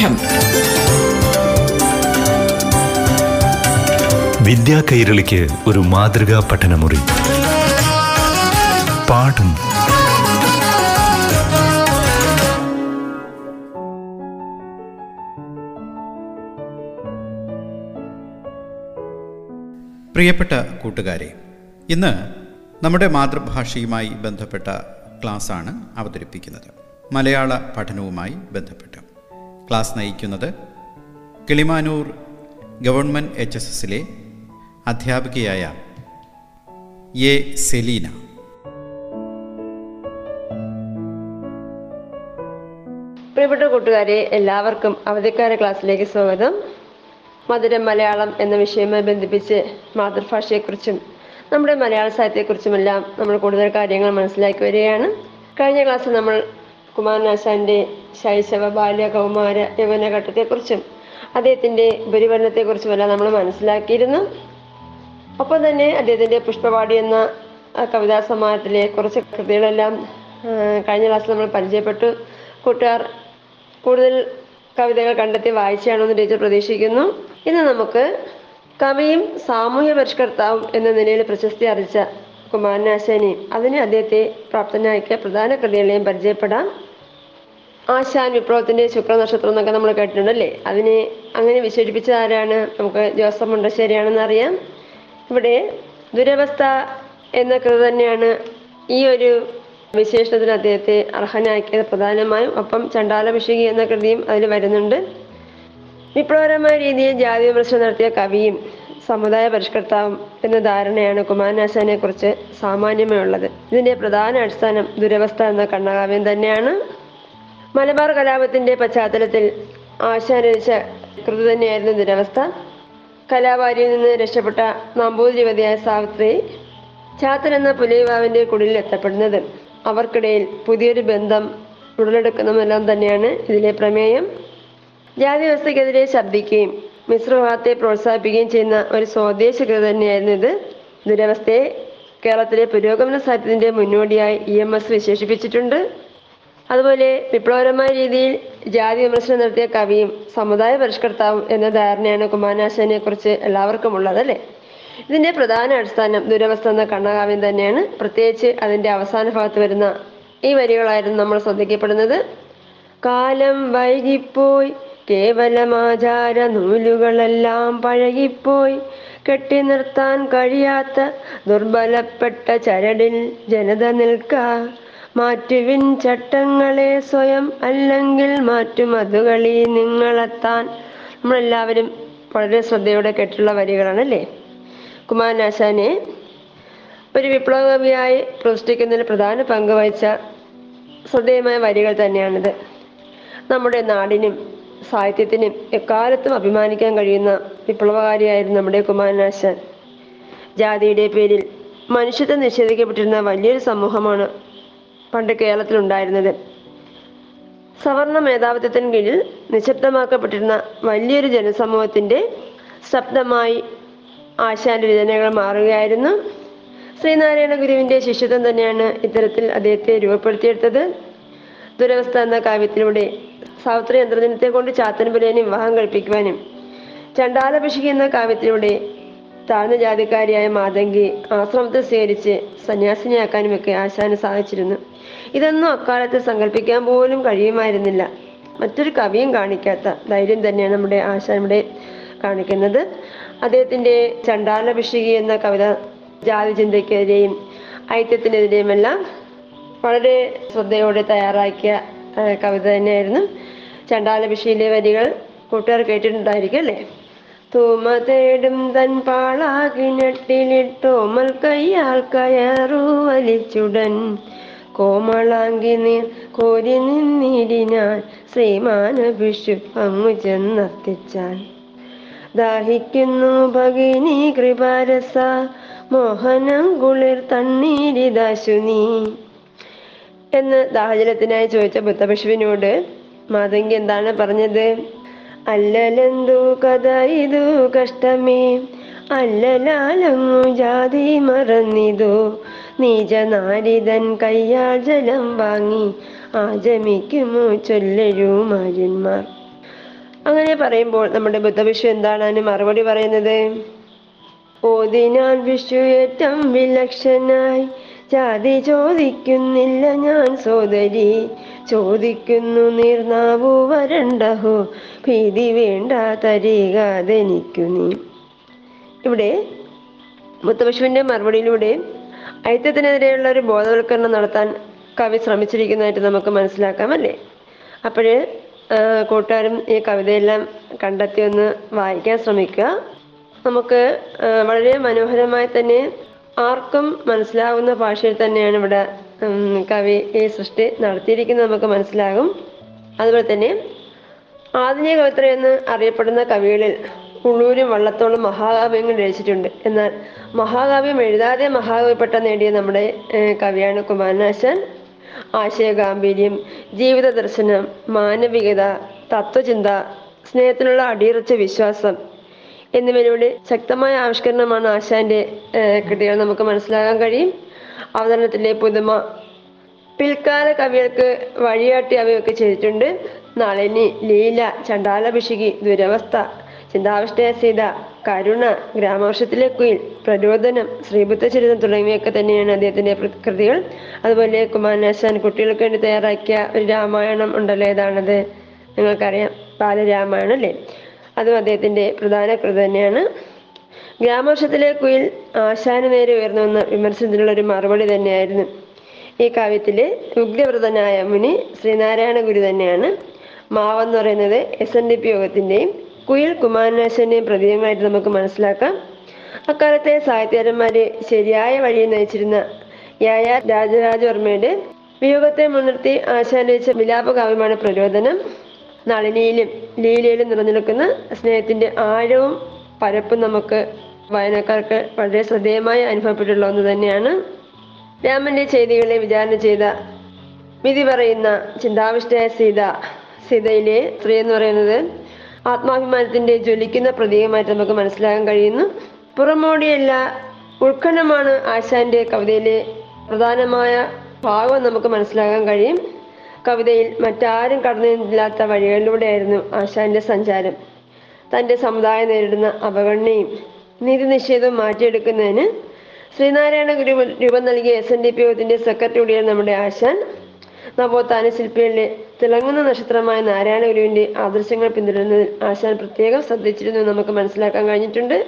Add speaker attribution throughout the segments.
Speaker 1: പാഠം
Speaker 2: വിദ്യാ കൈരളിക്ക് ഒരു മാതൃകാ പഠനമുറി. പാഠം.
Speaker 3: പ്രിയപ്പെട്ട കൂട്ടുകാരെ ഇന്ന് നമ്മുടെ മാതൃഭാഷയുമായി ബന്ധപ്പെട്ട ക്ലാസ്സാണ് അവതരിപ്പിക്കുന്നത്. മലയാള പഠനവുമായി ബന്ധപ്പെട്ട്. ക്ലാസ് നയിക്കുന്നത് കിളിമാനൂർ ഗവൺമെന്റ് എച്ച് എസ് എസിലെ അധ്യാപികയായ എ സെലീന.
Speaker 4: പ്രിയപ്പെട്ട കൂട്ടുകാരെ എല്ലാവർക്കും അവധിക്കാര ക്ലാസ്സിലേക്ക് സ്വാഗതം. മധുരം മലയാളം എന്ന വിഷയവുമായി ബന്ധിപ്പിച്ച് മാതൃഭാഷയെക്കുറിച്ചും നമ്മുടെ മലയാള സാഹിത്യത്തെക്കുറിച്ചുമെല്ലാം നമ്മൾ കൂടുതൽ കാര്യങ്ങൾ മനസ്സിലാക്കി വരികയാണ്. കഴിഞ്ഞ ക്ലാസ്സിൽ നമ്മൾ കുമാരനാശാന്റെ ശൈശവ ബാല്യ കൗമാര യൗവന ഘട്ടത്തെക്കുറിച്ചും അദ്ദേഹത്തിന്റെ ഉപരിപഠനത്തെക്കുറിച്ചുമെല്ലാം നമ്മൾ മനസ്സിലാക്കിയിരുന്നു. ഒപ്പം തന്നെ അദ്ദേഹത്തിന്റെ പുഷ്പവാടി എന്ന കവിതാ സമാഹത്തിലെ കുറച്ച് കൃതികളെല്ലാം കഴിഞ്ഞ ക്ലാസ്സിൽ നമ്മൾ പരിചയപ്പെട്ടു. കൂട്ടുകാർ കൂടുതൽ കവിതകൾ കണ്ടെത്തി വായിച്ചാണെന്ന് ടീച്ചർ പ്രതീക്ഷിക്കുന്നു. ഇന്ന് നമുക്ക് കവിയും സാമൂഹ്യ പരിഷ്കർത്താവും എന്ന നിലയിൽ പ്രശസ്തി അറിയിച്ച കുമാരനാശാനെയും അതിന് അദ്ദേഹത്തെ പ്രാപ്തനാക്കിയ പ്രധാന കൃതികളെയും പരിചയപ്പെടാം. ആശാൻ വിപ്ലവത്തിന്റെ ശുക്രനക്ഷത്രം എന്നൊക്കെ നമ്മൾ കേട്ടിട്ടുണ്ടല്ലേ? അതിനെ അങ്ങനെ വിശേഷിപ്പിച്ച ആരാണ്? നമുക്ക് ജോസഫ് മുണ്ടശ്ശേരിയാണെന്ന് അറിയാം. ഇവിടെ ദുരവസ്ഥ എന്ന കൃതി തന്നെയാണ് ഈ ഒരു വിശേഷണത്തിന് അദ്ദേഹത്തെ അർഹനാക്കിയത് പ്രധാനമായും. ഒപ്പം ചണ്ടാലഭിഷേകി എന്ന കൃതിയും അതിൽ വരുന്നുണ്ട്. വിപ്ലവകരമായ രീതിയിൽ ജാതി വിമർശനം നടത്തിയ കവിയും സമുദായ പരിഷ്കർത്താവും എന്ന ധാരണയാണ് കുമാരനാശാനെ കുറിച്ച് സാമാന്യമേ ഉള്ളത്. ഇതിന്റെ പ്രധാന അടിസ്ഥാനം ദുരവസ്ഥ എന്ന കണ്ണകാവ്യം തന്നെയാണ്. മലബാർ കലാപത്തിന്റെ പശ്ചാത്തലത്തിൽ ആശാനരിച്ച കൃതി തന്നെയായിരുന്നു ദുരവസ്ഥ. കലാവാരിയിൽ നിന്ന് രക്ഷപ്പെട്ട നമ്പൂതിരി യുവതിയായ സാവിത്രി ചാത്തൻ എന്ന പുലിയുവാവിന്റെ കുടിലിൽ എത്തപ്പെടുന്നത്. അവർക്കിടയിൽ പുതിയൊരു ബന്ധം ഉടലെടുക്കുന്നതെല്ലാം തന്നെയാണ് ഇതിലെ പ്രമേയം. ജാതി വ്യവസ്ഥയ്ക്കെതിരെ ശബ്ദിക്കുകയും മിശ്രഭാവത്തെ പ്രോത്സാഹിപ്പിക്കുകയും ചെയ്യുന്ന ഒരു സ്വദേശ കൃതി തന്നെയായിരുന്നു ഇത്. ദുരവസ്ഥയെ കേരളത്തിലെ പുരോഗമന സാഹിത്യത്തിന്റെ മുന്നോടിയായി ഇ എം എസ് വിശേഷിപ്പിച്ചിട്ടുണ്ട്. അതുപോലെ വിപ്ലവകരമായ രീതിയിൽ ജാതി വിമർശനം നടത്തിയ കവിയും സമുദായ പരിഷ്കർത്താവും എന്ന ധാരണയാണ് കുമാരനാശാനെ കുറിച്ച് എല്ലാവർക്കും ഉള്ളത് അല്ലേ? ഇതിന്റെ പ്രധാന അടിസ്ഥാനം ദുരവസ്ഥ എന്ന കണ്ണകാവ്യം തന്നെയാണ്. പ്രത്യേകിച്ച് അതിന്റെ അവസാന ഭാഗത്ത് വരുന്ന ഈ വരികളായിരുന്നു നമ്മൾ ശ്രദ്ധിക്കപ്പെടുന്നത്. കാലം വൈകിപ്പോയി കേവലമാചാര നൂലുകളെല്ലാം പഴകിപ്പോയി. കെട്ടി നിർത്താൻ കഴിയാത്ത ദുർബലപ്പെട്ട ചരടിൽ ജനത നിൽക്ക. മാറ്റുവിൻ ചട്ടങ്ങളെ സ്വയം അല്ലെങ്കിൽ മാറ്റും അതുകളി നിങ്ങളെത്താൻ. നമ്മളെല്ലാവരും വളരെ ശ്രദ്ധയോടെ കേട്ടുള്ള വരികളാണ് അല്ലേ കുമാരനാശാനെ ഒരു വിപ്ലവകവിയായി പ്രതിഷ്ഠിക്കുന്നതിന് പ്രധാന പങ്ക് വഹിച്ച ശ്രദ്ധേയമായ വരികൾ തന്നെയാണിത്. നമ്മുടെ നാടിനും സാഹിത്യത്തിനും എക്കാലത്തും അഭിമാനിക്കാൻ കഴിയുന്ന വിപ്ലവകാരിയായിരുന്നു നമ്മുടെ കുമാരനാശാൻ ജാതിയുടെ പേരിൽ മനുഷ്യത്വം നിഷേധിക്കപ്പെട്ടിരുന്ന വലിയൊരു സമൂഹമാണ് പണ്ട് കേരളത്തിൽ ഉണ്ടായിരുന്നത് സവർണ മേധാവിത്വത്തിന് കീഴിൽ നിശബ്ദമാക്കപ്പെട്ടിരുന്ന വലിയൊരു ജനസമൂഹത്തിന്റെ ശബ്ദമായി ആശാന്റെ രചനകൾ മാറുകയായിരുന്നു. ശ്രീനാരായണ ഗുരുവിന്റെ ശിഷ്യത്വം തന്നെയാണ് ഇത്തരത്തിൽ അദ്ദേഹത്തെ രൂപപ്പെടുത്തിയെടുത്തത്. ദുരവസ്ഥ എന്ന കാവ്യത്തിലൂടെ സാവിത്രി യന്ത്രദിനത്തെ കൊണ്ട് ചാത്തൻപുരേനെ വിവാഹം കഴിപ്പിക്കുവാനും ചണ്ടാലഭിഷേകി എന്ന കാവ്യത്തിലൂടെ താഴ്ന്ന ജാതിക്കാരിയായ മാതങ്കി ആശ്രമത്തെ സ്വീകരിച്ച് സന്യാസിനിയാക്കാനും ഒക്കെ ആശാന് സാധിച്ചിരുന്നു ഇതൊന്നും അക്കാലത്ത് സങ്കല്പിക്കാൻ പോലും കഴിയുമായിരുന്നില്ല. മറ്റൊരു കവിയും കാണിക്കാത്ത ധൈര്യം തന്നെയാണ് നമ്മുടെ ആശാൻ ഇവിടെ കാണിക്കുന്നത്. അദ്ദേഹത്തിന്റെ ചണ്ടാലഭിഷേകി എന്ന കവിത ജാതി ചിന്തയ്ക്കെതിരെയും ഐക്യത്തിനെതിരെയുമെല്ലാം വളരെ ശ്രദ്ധയോടെ തയ്യാറാക്കിയ കവിത തന്നെയായിരുന്നു. ചണ്ടാലഭിഷയിലെ വരികൾ കൂട്ടുകാർ കേട്ടിട്ടുണ്ടായിരിക്കും അല്ലേ? തൂമ തേടും തൻ പാളാകിനട്ടിലിട്ടോമൽ കയ്യാൽ കയറു വലിച്ചുടൻ. കോമളാങ്കി നീർ കോരി നിന്നിടിനാൻ ശ്രീമാനഭിഷു അങ്ങു ചെന്നെത്തിച്ചാൻ ദാഹിക്കുന്നു ഭഗിനി കൃപാരസ മോഹനം കുളിർ തണ്ണീരിദാശു നീ. എന്ന് ദാഹജലത്തിനായി ചോദിച്ച ബുദ്ധപശുവിനോട് മാതങ്കി എന്താണ് പറഞ്ഞത്? അല്ലലെന്തു കഥ ഇതു കഷ്ടമേ? അല്ലലാലങ്ങു ജാതി മറന്നിതു. നീചനാരിതൻ കയ്യാൽ ജലം വാങ്ങി ആചമിക്കുമോ ചൊല്ലരൂ മാര്യന്മാർ. അങ്ങനെ പറയുമ്പോൾ നമ്മുടെ ബുദ്ധവിഷു എന്താണ് മറുപടി പറയുന്നത്? ഓതിനാൻ വിഷു ഏറ്റം വിലക്ഷനായി ജാതി ചോദിക്കുന്നില്ല ഞാൻ സോദരി. ചോദിക്കുന്നു നീർനാവു വരണ്ടഹോ. ഭീതി വേണ്ട തരികാതെനിക്കു നീ. ഇവിടെ മുത്തപശുവിന്റെ മറുപടിയിലൂടെ ഐത്യത്തിനെതിരെയുള്ള ഒരു ബോധവൽക്കരണം നടത്താൻ കവി ശ്രമിച്ചിരിക്കുന്നതായിട്ട് നമുക്ക് മനസ്സിലാക്കാം അല്ലേ? അപ്പോഴ് കൂട്ടുകാരും ഈ കവിതയെല്ലാം കണ്ടെത്തി ഒന്ന് വായിക്കാൻ ശ്രമിക്കുക. നമുക്ക് വളരെ മനോഹരമായി തന്നെ ആർക്കും മനസ്സിലാവുന്ന ഭാഷയിൽ തന്നെയാണ് ഇവിടെ കവി ഈ സൃഷ്ടി നടത്തിയിരിക്കുന്നത് നമുക്ക് മനസ്സിലാകും. അതുപോലെ തന്നെ ആധുനിക കവിത്ര എന്ന് അറിയപ്പെടുന്ന കവികളിൽ ഉള്ളൂരും വള്ളത്തോളും മഹാകാവ്യങ്ങൾ രചിച്ചിട്ടുണ്ട്. എന്നാൽ മഹാകാവ്യം എഴുതാതെ മഹാകവിപ്പെട്ട നേടിയ നമ്മുടെ കവിയാണ് കുമാരനാശാൻ. ആശയഗാംഭീര്യം ജീവിത ദർശനം മാനവികത തത്വചിന്ത സ്നേഹത്തിനുള്ള അടിയുറച്ച വിശ്വാസം എന്നിവയിലൂടെ ശക്തമായ ആവിഷ്കരണമാണ് ആശാന്റെ കൃതികൾ. നമുക്ക് മനസ്സിലാക്കാൻ കഴിയും. അവതരണത്തിലെ പുതുമ. പിൽക്കാല കവികൾക്ക് വഴിയാട്ടി അവയൊക്കെ ചെയ്തിട്ടുണ്ട്. നളിനി ലീല ചണ്ടാലഭിഷികി ദുരവസ്ഥ ചിന്താവിഷ്ടയ സീത കരുണ ഗ്രാമവർഷത്തിലെ കുയിൽ പ്രരോദനം ശ്രീബുദ്ധചരിതം തുടങ്ങിയവയൊക്കെ തന്നെയാണ് അദ്ദേഹത്തിന്റെ കൃതികൾ. അതുപോലെ കുമാരനാശാൻ കുട്ടികൾക്ക് വേണ്ടി തയ്യാറാക്കിയ ഒരു രാമായണം ഉണ്ടല്ലോ. ഏതാണത്? നിങ്ങൾക്കറിയാം. ബാലരാമായണം അല്ലേ? അതും അദ്ദേഹത്തിന്റെ പ്രധാന കൃതി തന്നെയാണ്. ഗ്രാമവർഷത്തിലെ കുയിൽ ആശാന് നേരെ ഉയർന്നു വന്ന വിമർശനത്തിനുള്ള ഒരു മറുപടി തന്നെയായിരുന്നു ഈ കാവ്യത്തിലെ ഉഗ്രവ്രതനായ മുനി ശ്രീനാരായണ ഗുരു തന്നെയാണ്. മാവെന്ന് പറയുന്നത് എസ് എൻ ഡി പി യോഗത്തിന്റെയും കുയിൽ കുമാരനാശന്റെയും പ്രതീകമായിട്ട് നമുക്ക് മനസ്സിലാക്കാം. അക്കാലത്തെ സാഹിത്യകാരന്മാരെ ശരിയായ വഴിയിൽ നയിച്ചിരുന്ന യായ രാജരാജവർമ്മയുടെ വിയോഗത്തെ മുൻനിർത്തി ആശാനിച്ച വിലാപകാവ്യമാണ് കാവ്യമാണ് പ്രചോദനം. നളിനിയിലും ലീലയിലും നിറഞ്ഞു നിൽക്കുന്ന സ്നേഹത്തിന്റെ ആഴവും പരപ്പും നമുക്ക് വായനക്കാർക്ക് വളരെ ശ്രദ്ധേയമായി അനുഭവപ്പെട്ടിട്ടുള്ള ഒന്ന് തന്നെയാണ്. രാമന്റെ ചെയ്തികളെ വിചാരണ ചെയ്ത വിധി പറയുന്ന ചിന്താവിഷ്ടയായ സീത സീതയിലെ സ്ത്രീ എന്ന് പറയുന്നത് ആത്മാഭിമാനത്തിന്റെ ജ്വലിക്കുന്ന പ്രതീകമായിട്ട് നമുക്ക് മനസ്സിലാക്കാൻ കഴിയുന്നു. പുറമോടിയല്ല ഉൾക്കണ്ണമാണ് ആശാന്റെ കവിതയിലെ പ്രധാനമായ ഭാഗം നമുക്ക് മനസ്സിലാക്കാൻ കഴിയും. കവിതയിൽ മറ്റാരും കടന്നില്ലാത്ത വഴികളിലൂടെയായിരുന്നു ആശാന്റെ സഞ്ചാരം. തന്റെ സമുദായം നേരിടുന്ന അവഗണനയും നീതി നിഷേധവും മാറ്റിയെടുക്കുന്നതിന് ശ്രീനാരായണ ഗുരു രൂപം നൽകിയ എസ് എൻ ഡി പി യോഗത്തിന്റെ സെക്രട്ടറി കൂടിയാണ് നമ്മുടെ ആശാൻ നവോത്ഥാന ശില്പികളിലെ തിളങ്ങുന്ന നക്ഷത്രമായ നാരായണ ഗുരുവിന്റെ ആദർശങ്ങൾ പിന്തുടരുന്നതിൽ ആശാൻ പ്രത്യേകം ശ്രദ്ധിച്ചിരുന്നു നമുക്ക് മനസ്സിലാക്കാൻ കഴിഞ്ഞിട്ടുണ്ട്.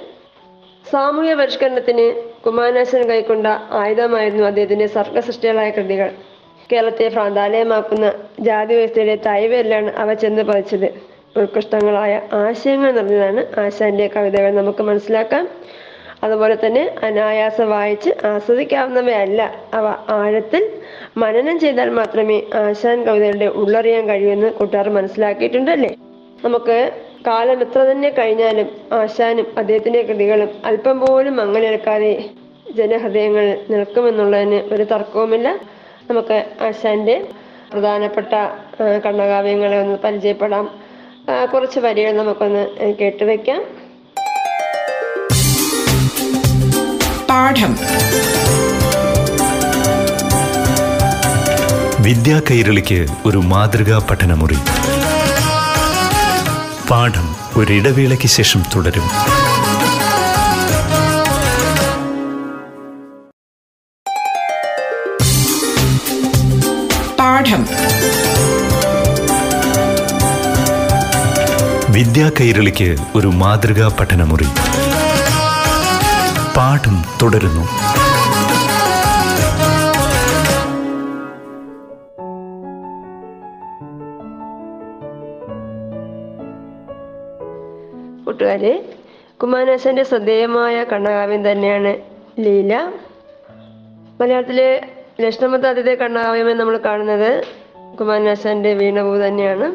Speaker 4: സാമൂഹ്യ പരിഷ്കരണത്തിന് കുമാരനാശൻ കൈക്കൊണ്ട ആയുധമായിരുന്നു അദ്ദേഹത്തിന്റെ സർഗസൃഷ്ടികളായ കൃതികൾ. കേരളത്തെ പ്രാധാന്യമാക്കുന്ന ജാതി വ്യവസ്ഥയുടെ തൈവരിലാണ് അവ ചെന്ന് പതിച്ചത്. ഉത്കൃഷ്ടങ്ങളായ ആശയങ്ങൾ നിറഞ്ഞതാണ് ആശാന്റെ കവിതകൾ. നമുക്ക് മനസ്സിലാക്കാം. അതുപോലെ തന്നെ അനായാസം വായിച്ച് ആസ്വദിക്കാവുന്നവയല്ല അവ. ആഴത്തിൽ മനനം ചെയ്താൽ മാത്രമേ ആശാൻ കവിതകളുടെ ഉള്ളറിയാൻ കഴിയുമെന്ന് കൂട്ടുകാർ മനസ്സിലാക്കിയിട്ടുണ്ടല്ലേ? നമുക്ക് കാലം എത്ര തന്നെ കഴിഞ്ഞാലും ആശാനും അദ്ദേഹത്തിന്റെ കൃതികളും അല്പം പോലും മങ്ങലേൽക്കാതെ ജനഹൃദയങ്ങളിൽ നിൽക്കുമെന്നുള്ളതിന് ഒരു തർക്കവുമില്ല. നമുക്ക് ആശാന്റെ പ്രധാനപ്പെട്ട കണ്ണകാവ്യങ്ങളെ ഒന്ന് പരിചയപ്പെടാം. കുറച്ച് വരികൾ നമുക്കൊന്ന് കേട്ടുവെക്കാം
Speaker 1: പാഠം.
Speaker 2: വിദ്യാ കൈരളിക്ക് ഒരു മാതൃകാ പഠനമുറി. പാഠം ഒരിടവേളയ്ക്ക് ശേഷം തുടരും.
Speaker 1: പാഠം
Speaker 2: വിദ്യാ കൈരളിക്ക് ഒരു മാതൃകാ പഠനമുറി. പാഠം തുടരുന്നു.
Speaker 4: കൂട്ടുകാരെ കുമാരനാശന്റെ ശ്രദ്ധേയമായ കണ്ണകാവ്യം തന്നെയാണ് ലീല. മലയാളത്തിലെ ലക്ഷ്മണമത്ത ആദ്യത്തെ കണ്ണകാവ്യമായി നമ്മൾ കാണുന്നത് കുമാരനാശാന്റെ വീണപൂ തന്നെയാണ്.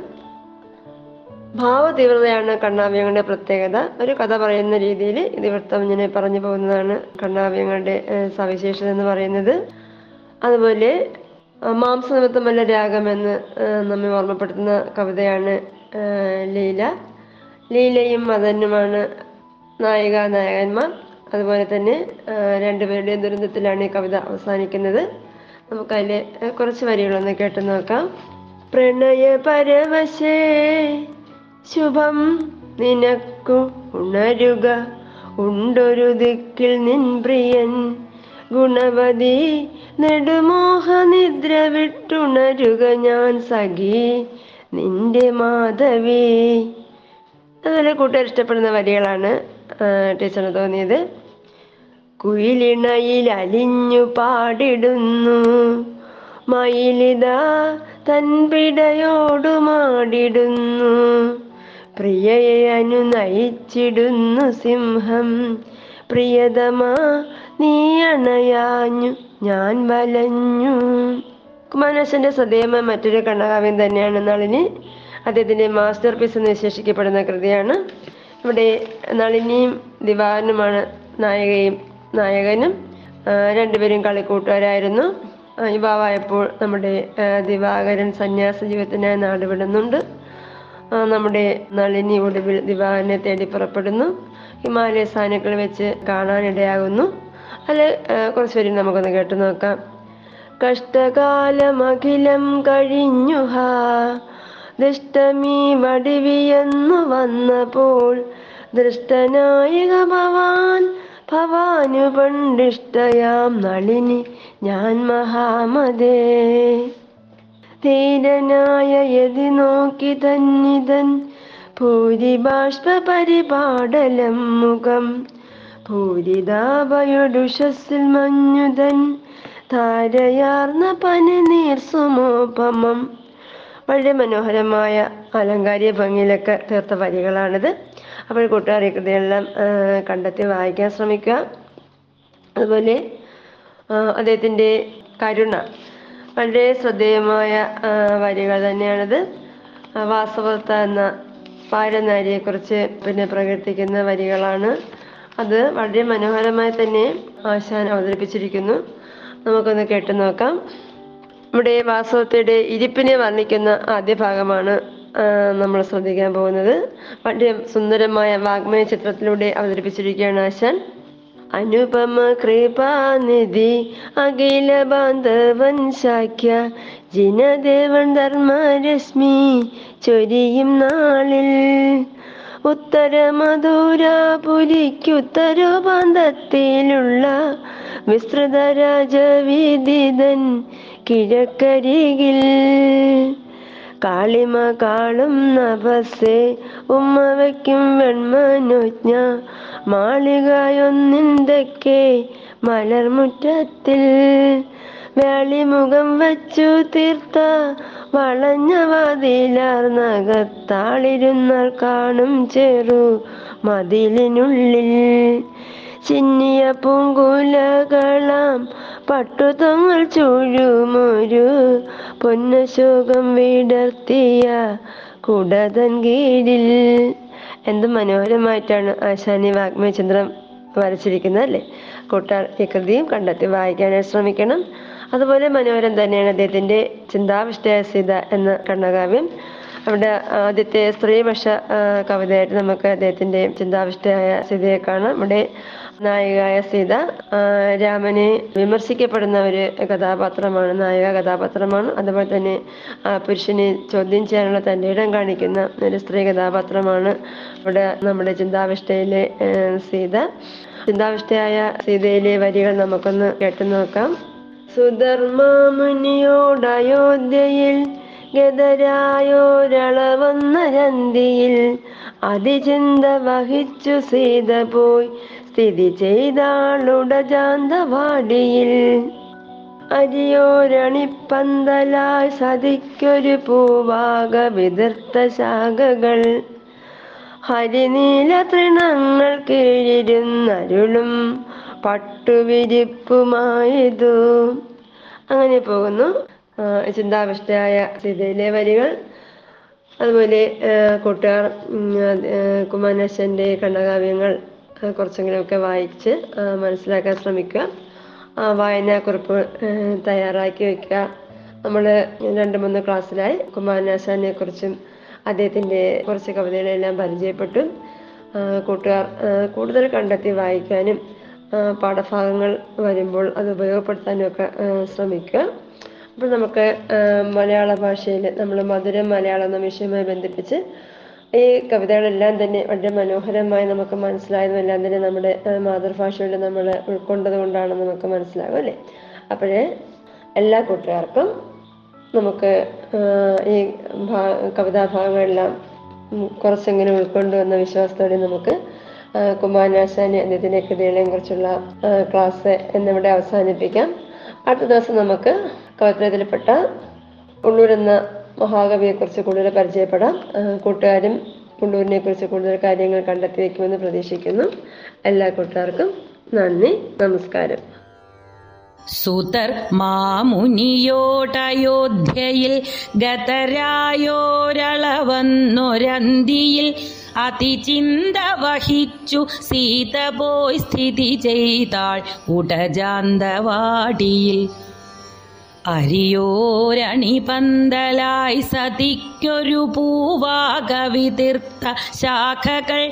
Speaker 4: ഭാവതീവ്രതയാണ് കണ്ണാവ്യങ്ങളുടെ പ്രത്യേകത. ഒരു കഥ പറയുന്ന രീതിയിൽ ഇതിവൃത്തം ഇങ്ങനെ പറഞ്ഞു പോകുന്നതാണ് കണ്ണാവ്യങ്ങളുടെ സവിശേഷത എന്ന് പറയുന്നത്. അതുപോലെ മാംസനിമിത്തമല്ല രാഗമെന്ന് നമ്മെ ഓർമ്മപ്പെടുത്തുന്ന കവിതയാണ് ലീല. ലീലയും മദനുമാണ് നായിക നായകന്മാർ. അതുപോലെ തന്നെ രണ്ടുപേരുടെയും ദുരന്തത്തിലാണ് ഈ കവിത അവസാനിക്കുന്നത്. നമുക്കതിലെ കുറച്ച് വരികളൊന്ന് കേട്ടു നോക്കാം. പ്രണയ പരവശേ ശുഭം നിനക്കു ഉണരുക. ഉണ്ടൊരു ദിക്കിൽ നിൻ പ്രിയൻ. ഗുണവതി നെടുമോഹ നിദ്ര വിട്ടുണരുക ഞാൻ സഖി. നിന്റെ മാധവി. അതുപോലെ കൂട്ടുകാർ ഇഷ്ടപ്പെടുന്ന വരികളാണ് ടീച്ചറിന് തോന്നിയത്. കുയിലിണയിൽ അലിഞ്ഞു പാടിടുന്നു. മയിലിത തൻപിടയോടുമാടിടുന്നു പ്രിയയെ അനുനയിച്ചിടുന്നു സിംഹം. പ്രിയതമാ നീ അണയാഞ്ഞു ഞാൻ വലഞ്ഞു. കുമാരനാശന്റെ ശ്രദ്ധേയമായ മറ്റൊരു കണ്ണകാവ്യം തന്നെയാണ്. നളിനി അദ്ദേഹത്തിന്റെ മാസ്റ്റർ പീസ് എന്ന് വിശേഷിക്കപ്പെടുന്ന കൃതിയാണ്. ഇവിടെ നളിനിയും ദിവാനുമാണ് നായികയും നായകനും രണ്ടുപേരും കളിക്കൂട്ടുകാരായിരുന്നു. യുവാവായപ്പോൾ നമ്മുടെ ദിവാകരൻ സന്യാസ ജീവിതത്തിനായി നാടുവിടുന്നുണ്ട്. നമ്മുടെ നളിനി ഒടുവിൽ ദിവാകരനെ തേടി പുറപ്പെടുന്നു. ഹിമാലയ സാനുക്കൾ വെച്ച് കാണാനിടയാകുന്നു അതിൽ പേര് നമുക്കൊന്ന് കേട്ടു നോക്കാം. കഷ്ടകാലമഖിലം കഴിഞ്ഞു ഹാ ദുഷ്ടമീ വടിവിയെന്നു വന്നപ്പോൾ ദൃഷ്ടനായക ഭവാൻ ഭവാനു പണ്ടിഷ്ടയാം നളിനി ഞാൻ മഹാമതേ. ധീരനായ യതി നോക്കി തന്നിതൻ ഭൂരിബാഷ്പ പരിപാടലം മുഖം ഭൂരിതാപയുടുഷസിൽ മഞ്ഞുതൻ താരയാർന്ന പനി നീർ സുമോപമം വളരെ മനോഹരമായ അലങ്കാരിക ഭംഗിയിലൊക്കെ തീർത്ത വരികളാണിത്. അപ്പോൾ കൂട്ടുകാരെ കൃതിയെല്ലാം കണ്ടെത്തി വായിക്കാൻ ശ്രമിക്കുക. അതുപോലെ അദ്ദേഹത്തിന്റെ കരുണ വളരെ ശ്രദ്ധേയമായ വരികൾ തന്നെയാണിത്. ആ, വാസവദത്ത എന്ന പാരനാരിയെക്കുറിച്ച് പിന്നെ പ്രകീർത്തിക്കുന്ന വരികളാണ്. അത് വളരെ മനോഹരമായി തന്നെ ആശാൻ അവതരിപ്പിച്ചിരിക്കുന്നു. നമുക്കൊന്ന് കേട്ടു നോക്കാം. നമ്മുടെ വാസവത്തയുടെ ഇരിപ്പിനെ വർണിക്കുന്ന ആദ്യ ഭാഗമാണ് നമ്മൾ ശ്രദ്ധിക്കാൻ പോകുന്നത്. വളരെ സുന്ദരമായ വാഗ്മയ ചിത്രത്തിലൂടെ അവതരിപ്പിച്ചിരിക്കുകയാണ് ആശാൻ. അനുപമ കൃപാനിധി അഖില ബാന്ധവൻ ശാഖ്യ ജിനദേവൻ ധർമ്മരശ്മി ചൊരിയും നാളിൽ. ഉത്തര മധുരാപുരിക്കുത്തരോപാന്തത്തിലുള്ള വിസ്തൃത രാജവിദിതൻ കിഴക്കരികിൽ. കാളിമ കാളും നഭസേ ഉമ്മ വയ്ക്കും വെൺമനുജ്ഞ മാളികയൊന്നിന്തൊക്കെ മലർമുറ്റത്തിൽ വേളിമുഖം വച്ചു തീർത്ത വളഞ്ഞ വാതിലാർന്നകത്താളിരുന്നാൽ കാണും ചെറു മതിലിനുള്ളിൽ. ചിന്നിയ പൂങ്കുലകളാം പട്ടുതങ്ങൾ ചൂഴുമൊരു പൊന്നശോകം വിടർത്തിയ കുടതൻ കീഴിൽ. എന്ത് മനോഹരമായിട്ടാണ് ആശാനി വാഗ്മയചന്ദ്രം വരച്ചിരിക്കുന്നത് അല്ലേ? കൂട്ടാർ ഈ കൃതിയും കണ്ടെത്തി വായിക്കാനായി ശ്രമിക്കണം. അതുപോലെ മനോഹരം തന്നെയാണ് അദ്ദേഹത്തിന്റെ ചിന്താവിഷ്ടയ സീത എന്ന കണ്ണകാവ്യം. അവിടെ ആദ്യത്തെ സ്ത്രീപക്ഷ കവിതയായിട്ട് നമുക്ക് അദ്ദേഹത്തിന്റെ ചിന്താവിഷ്ടയായ സീതയെ കാണാം. ഇവിടെ നായികയായ സീത രാമനെ വിമർശിക്കപ്പെടുന്ന ഒരു കഥാപാത്രമാണ് നായിക കഥാപാത്രമാണ്. അതുപോലെ തന്നെ പുരുഷനെ ചോദ്യം ചെയ്യാനുള്ള തന്റെ ഇടം കാണിക്കുന്ന ഒരു സ്ത്രീ കഥാപാത്രമാണ് ഇവിടെ നമ്മുടെ ചിന്താവിഷ്ടയിലെ സീത. ചിന്താവിഷ്ടയായ സീതയിലെ വരികൾ നമുക്കൊന്ന് കേട്ടു നോക്കാം. സുധർമാമുനിയോട് അയോധ്യയിൽ ഗതരായോരളവന്ന രന്തിയിൽ അതിചിന്ത വഹിച്ചു സീത പോയി സ്ഥിതി ചെയ്താളുടെ ജാന്തവാടിയിൽ. അരിയോരണിപ്പന്തലായി സതിക്കൊരു പൂവാക വിതിർത്ത ശാഖകൾ. ഹരിനീല തൃണങ്ങൾ കീഴിരുന്നരുളും പട്ടുവിരിപ്പുമായതു. അങ്ങനെ പോകുന്നു. ചിന്താവിഷ്ടയായ സീതയിലെ വരികൾ. അതുപോലെ കൂട്ടുകാർ കുമാരനാശന്റെ ഖണ്ഡകാവ്യങ്ങൾ ആ, കുറച്ചെങ്കിലുമൊക്കെ വായിച്ച് മനസ്സിലാക്കാൻ ശ്രമിക്കുക. വായനാക്കുറിപ്പ് തയ്യാറാക്കി വെക്കുക. നമ്മൾ രണ്ട് മൂന്ന് ക്ലാസ്സിലായി കുമാരനാശാനെ കുറിച്ചും അദ്ദേഹത്തിന്റെ കുറച്ച് കവിതകളെല്ലാം പരിചയപ്പെട്ടു. കൂട്ടുകാർ കൂടുതൽ കണ്ടെത്തി വായിക്കാനും പാഠഭാഗങ്ങൾ വരുമ്പോൾ അത് ഉപയോഗപ്പെടുത്താനും ഒക്കെ ശ്രമിക്കുക. അപ്പോൾ നമുക്ക് മലയാള ഭാഷയിൽ നമ്മൾ മധുരം മലയാളം എന്ന വിഷയവുമായി ബന്ധിപ്പിച്ച് ഈ കവിതകളെല്ലാം തന്നെ വളരെ മനോഹരമായി നമുക്ക് മനസ്സിലായതുമെല്ലാം തന്നെ നമ്മുടെ മാതൃഭാഷയിൽ നമ്മൾ ഉൾക്കൊണ്ടത് കൊണ്ടാണ് നമുക്ക് മനസ്സിലാകും അല്ലേ? അപ്പോഴേ എല്ലാ കൂട്ടുകാർക്കും നമുക്ക് ഈ കവിതാഭാഗങ്ങളെല്ലാം കുറച്ചെങ്കിലും ഉൾക്കൊണ്ടു എന്ന വിശ്വാസത്തോടെ നമുക്ക് കുമാരനാശാന് നിതിനെ കൃതികളെയും കുറിച്ചുള്ള ക്ലാസ് എന്നിവിടെ അവസാനിപ്പിക്കാം. അടുത്ത ദിവസം നമുക്ക് കവിത്രയത്തിൽപ്പെട്ട ഉള്ളൂർ എന്ന മഹാകവിയെക്കുറിച്ച് കൂടുതൽ പരിചയപ്പെടാം. കൂട്ടുകാരും ഉള്ളൂരിനെ കുറിച്ച് കൂടുതൽ കാര്യങ്ങൾ കണ്ടെത്തി വയ്ക്കുമെന്ന് പ്രതീക്ഷിക്കുന്നു. എല്ലാ കൂട്ടുകാർക്കും നന്ദി നമസ്കാരം.
Speaker 1: സുതർ മാമുനിയോടയോധ്യയിൽ ഗതരായോരളവന്നൊരന്തിയിൽ അതിചിന്ത വഹിച്ചു സീത പോയി സ്ഥിതി ചെയ്താൾ ഉടജാന്തവാടിയിൽ. അരിയോരണി പന്തലായി സതിക്കൊരു പൂവാകവിതീർത്ത ശാഖകൾ.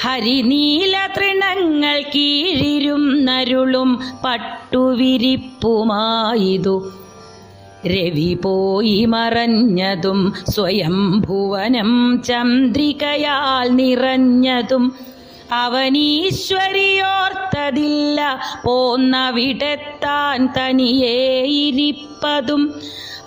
Speaker 1: ഹരിനീല തൃണങ്ങൾ കീഴിരും നരുളും പട്ടുവിരിപ്പുമായിതു. രവി പോയി മറഞ്ഞതും സ്വയം ഭുവനം ചന്ദ്രികയാൽ നിറഞ്ഞതും. അവനീശ്വരിയോർത്തതില്ല പോന്നവിടെത്താൻ തനിയേ ഇരിപ്പതും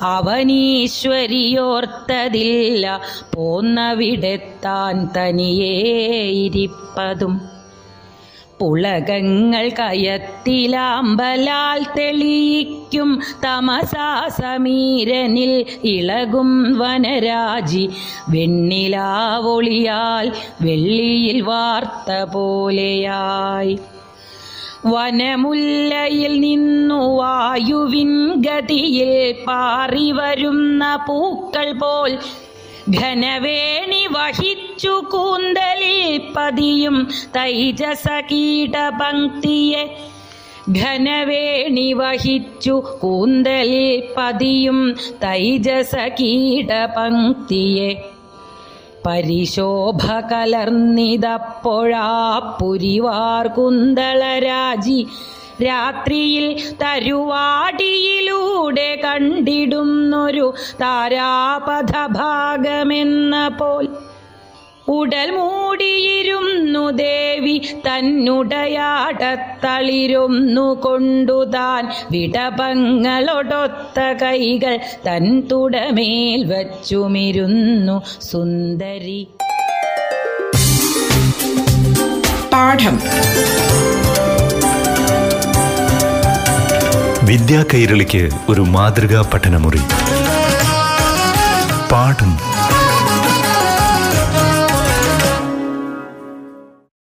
Speaker 1: അവനീശ്വരിയോർത്തതില്ല. പോന്നവിടെത്താൻ തനിയേ ഇരിപ്പതും. പുളകങ്ങൾ കയത്തിലാമ്പലാൽ തെളിയിക്കും തമസാ സമീരനിൽ ഇളകും വനരാജി. വെണ്ണിലാവൊളിയാൽ വെള്ളിയിൽ വാർത്ത പോലെയായി. വനമുല്ലയിൽ നിന്നു വായുവിൻ ഗതിയിൽ പാറി വരുന്ന പൂക്കൾ പോൽ ഘനവേണി വഹിച്ചു കൂന്തലിൽ പതിയും തൈജസ കീടപങ്ക്തിയെ ഘനവേണി വഹിച്ചു കൂന്തലിൽ പതിയും തൈജസ കീടപങ്ക്തിയെ പരിശോഭ കലർന്നിതപ്പോഴാ പുരിവാർ കുന്തളരാജി രാത്രിയിൽ തരുവാടിയിലൂടെ കണ്ടിടുന്നൊരു താരാപഥഭാഗമെന്ന പോൽ ഉടൽ മൂടിയിരുന്നു ദേവി തന്നുടയാടത്തളിരുന്നു കൊണ്ടുതാൻ വിടപങ്ങളൊടൊത്ത കൈകൾ തൻ തുടമേൽ വച്ചുമിരുന്നു സുന്ദരി.
Speaker 5: പാഠം.
Speaker 2: വിദ്യാ കൈരളിക്ക് ഒരു മാതൃകാ പഠനമുറി. പാഠം